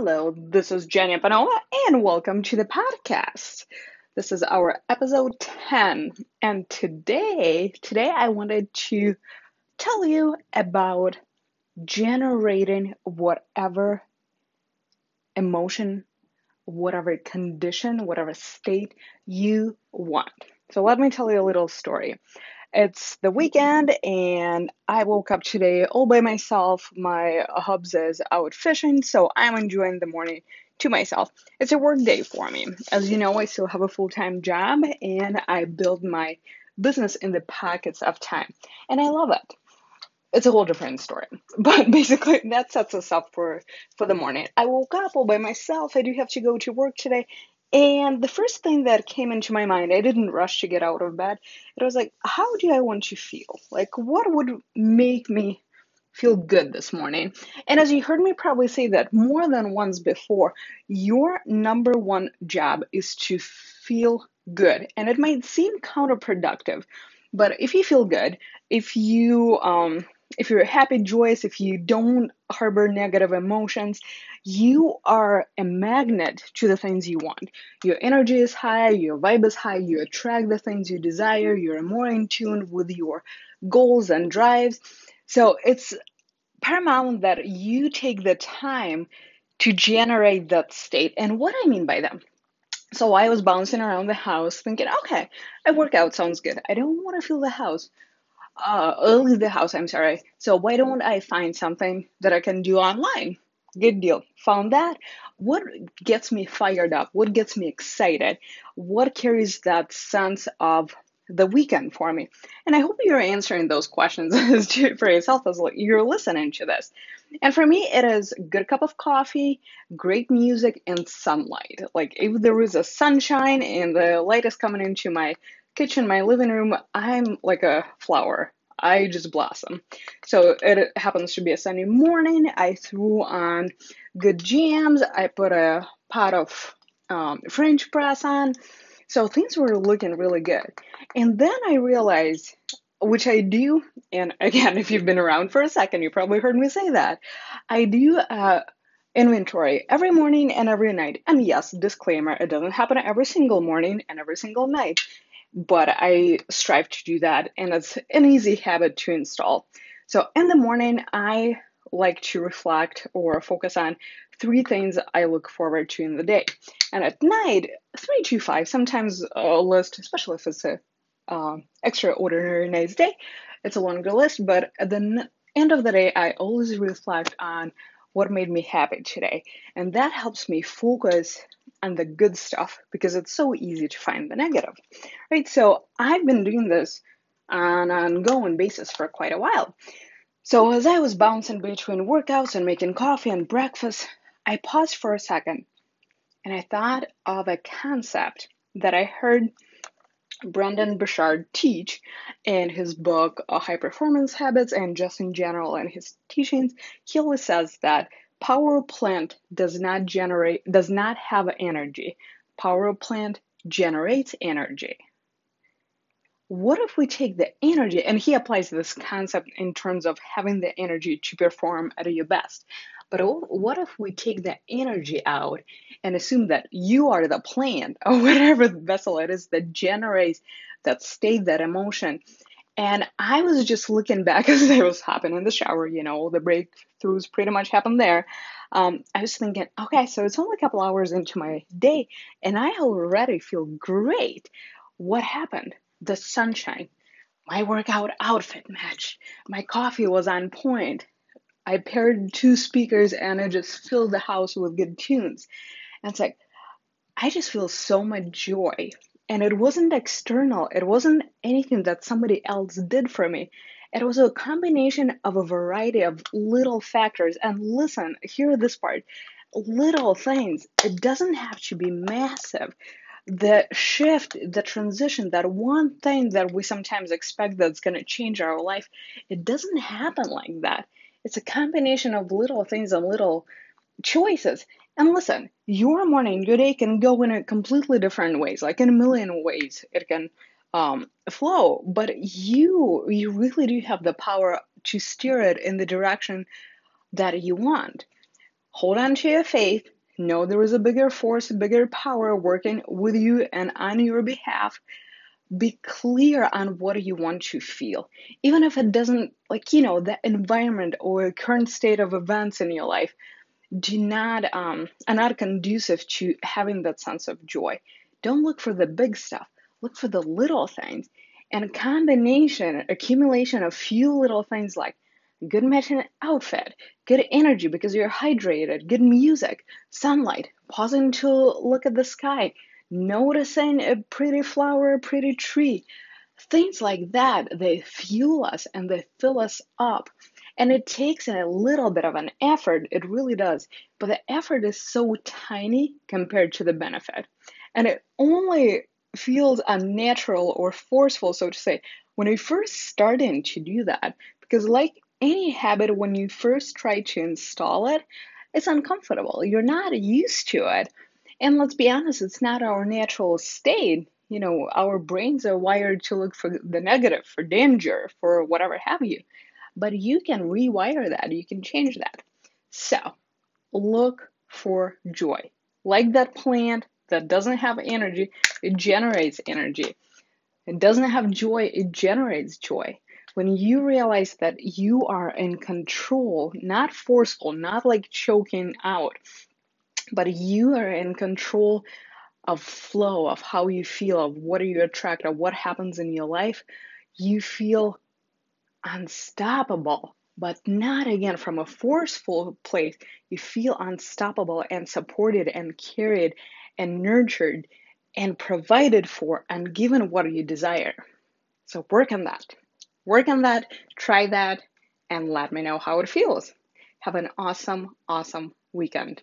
Hello, this is Jenya Panola, and welcome to the podcast. This is our episode 10, and today, today I wanted to tell you about generating whatever emotion, whatever condition, whatever state you want. So let me tell you a little story. It's the weekend and I woke up today all by myself. My hubs is out fishing, so I'm enjoying the morning to myself. It's a work day for me. As you know, I still have a full time job and I build my business in the pockets of time. And I love it. It's a whole different story. But basically that sets us up for for the morning. I woke up all by myself. I do have to go to work today and the first thing that came into my mind, I didn't rush to get out of bed. It was like, how do I want to feel? Like, what would make me feel good this morning? And as you heard me probably say that more than once before, your number one job is to feel good. And it might seem counterproductive, but if you feel good, if you um, if you're happy, joyous, if you don't harbor negative emotions, you are a magnet to the things you want. Your energy is high, your vibe is high, you attract the things you desire, you're more in tune with your goals and drives. So it's paramount that you take the time to generate that state. And what I mean by that, so I was bouncing around the house thinking, okay, a workout sounds good. I don't want to feel the house uh, leave the house, I'm sorry. So why don't I find something that I can do online? Good deal. Found that. What gets me fired up? What gets me excited? What carries that sense of the weekend for me? And I hope you're answering those questions for yourself as you're listening to this. And for me, it is good cup of coffee, great music, and sunlight. Like if there is a sunshine and the light is coming into my kitchen, my living room, I'm like a flower. I just blossom. So it happens to be a sunny morning. I threw on good jams. I put a pot of um, French press on. So things were looking really good. And then I realized, which I do, and again, if you've been around for a second, you probably heard me say that. I do uh, inventory every morning and every night. And yes, disclaimer, it doesn't happen every single morning and every single night but I strive to do that, and it's an easy habit to install. So in the morning, I like to reflect or focus on three things I look forward to in the day. And at night, three to five, sometimes a list, especially if it's a uh, extraordinary nice day, it's a longer list. But at the n- end of the day, I always reflect on what made me happy today. And that helps me focus on the good stuff because it's so easy to find the negative, right? So I've been doing this on an ongoing basis for quite a while. So as I was bouncing between workouts and making coffee and breakfast, I paused for a second and I thought of a concept that I heard Brendon Burchard teach in his book uh, High Performance Habits and just in general in his teachings. He always says that power plant does not generate does not have energy. Power plant generates energy. What if we take the energy, and he applies this concept in terms of having the energy to perform at your best. But what if we take that energy out and assume that you are the plant or whatever vessel it is that generates that state, that emotion? And I was just looking back as I was hopping in the shower, you know, all the breakthroughs pretty much happened there. Um, I was thinking, okay, so it's only a couple hours into my day and I already feel great. What happened? the sunshine. My workout outfit matched. My coffee was on point. I paired two speakers and it just filled the house with good tunes. And it's like, I just feel so much joy. And it wasn't external, it wasn't anything that somebody else did for me. It was a combination of a variety of little factors. And listen, hear this part little things. It doesn't have to be massive the shift, the transition, that one thing that we sometimes expect that's going to change our life, it doesn't happen like that. It's a combination of little things and little choices. And listen, your morning, your day can go in a completely different ways, like in a million ways it can um, flow. But you, you really do have the power to steer it in the direction that you want hold on to your faith. Know there is a bigger force, bigger power working with you and on your behalf. Be clear on what you want to feel. Even if it doesn't, like, you know, the environment or current state of events in your life do not um, are not conducive to having that sense of joy. Don't look for the big stuff. Look for the little things. And combination, accumulation of few little things like good matching outfit, good energy because you're hydrated, good music, sunlight, pausing to look at the sky, noticing a pretty flower, a pretty tree. Things like that, they fuel us and they fill us up. And it takes a little bit of an effort, it really does. But the effort is so tiny compared to the benefit. And it only feels unnatural or forceful, so to say, when we first starting to do that. Because, like any habit, when you first try to install it, it's uncomfortable. You're not used to it. And let's be honest, it's not our natural state. You know, our brains are wired to look for the negative, for danger, for whatever have you. But you can rewire that, you can change that. So, look for joy. Like that plant that doesn't have energy, it generates energy. It doesn't have joy, it generates joy. When you realize that you are in control, not forceful, not like choking out, but you are in control of flow, of how you feel, of what are you attract, of what happens in your life, you feel unstoppable, but not again from a forceful place. You feel unstoppable and supported and carried and nurtured and provided for and given what you desire. So work on that. Work on that, try that, and let me know how it feels. Have an awesome, awesome weekend.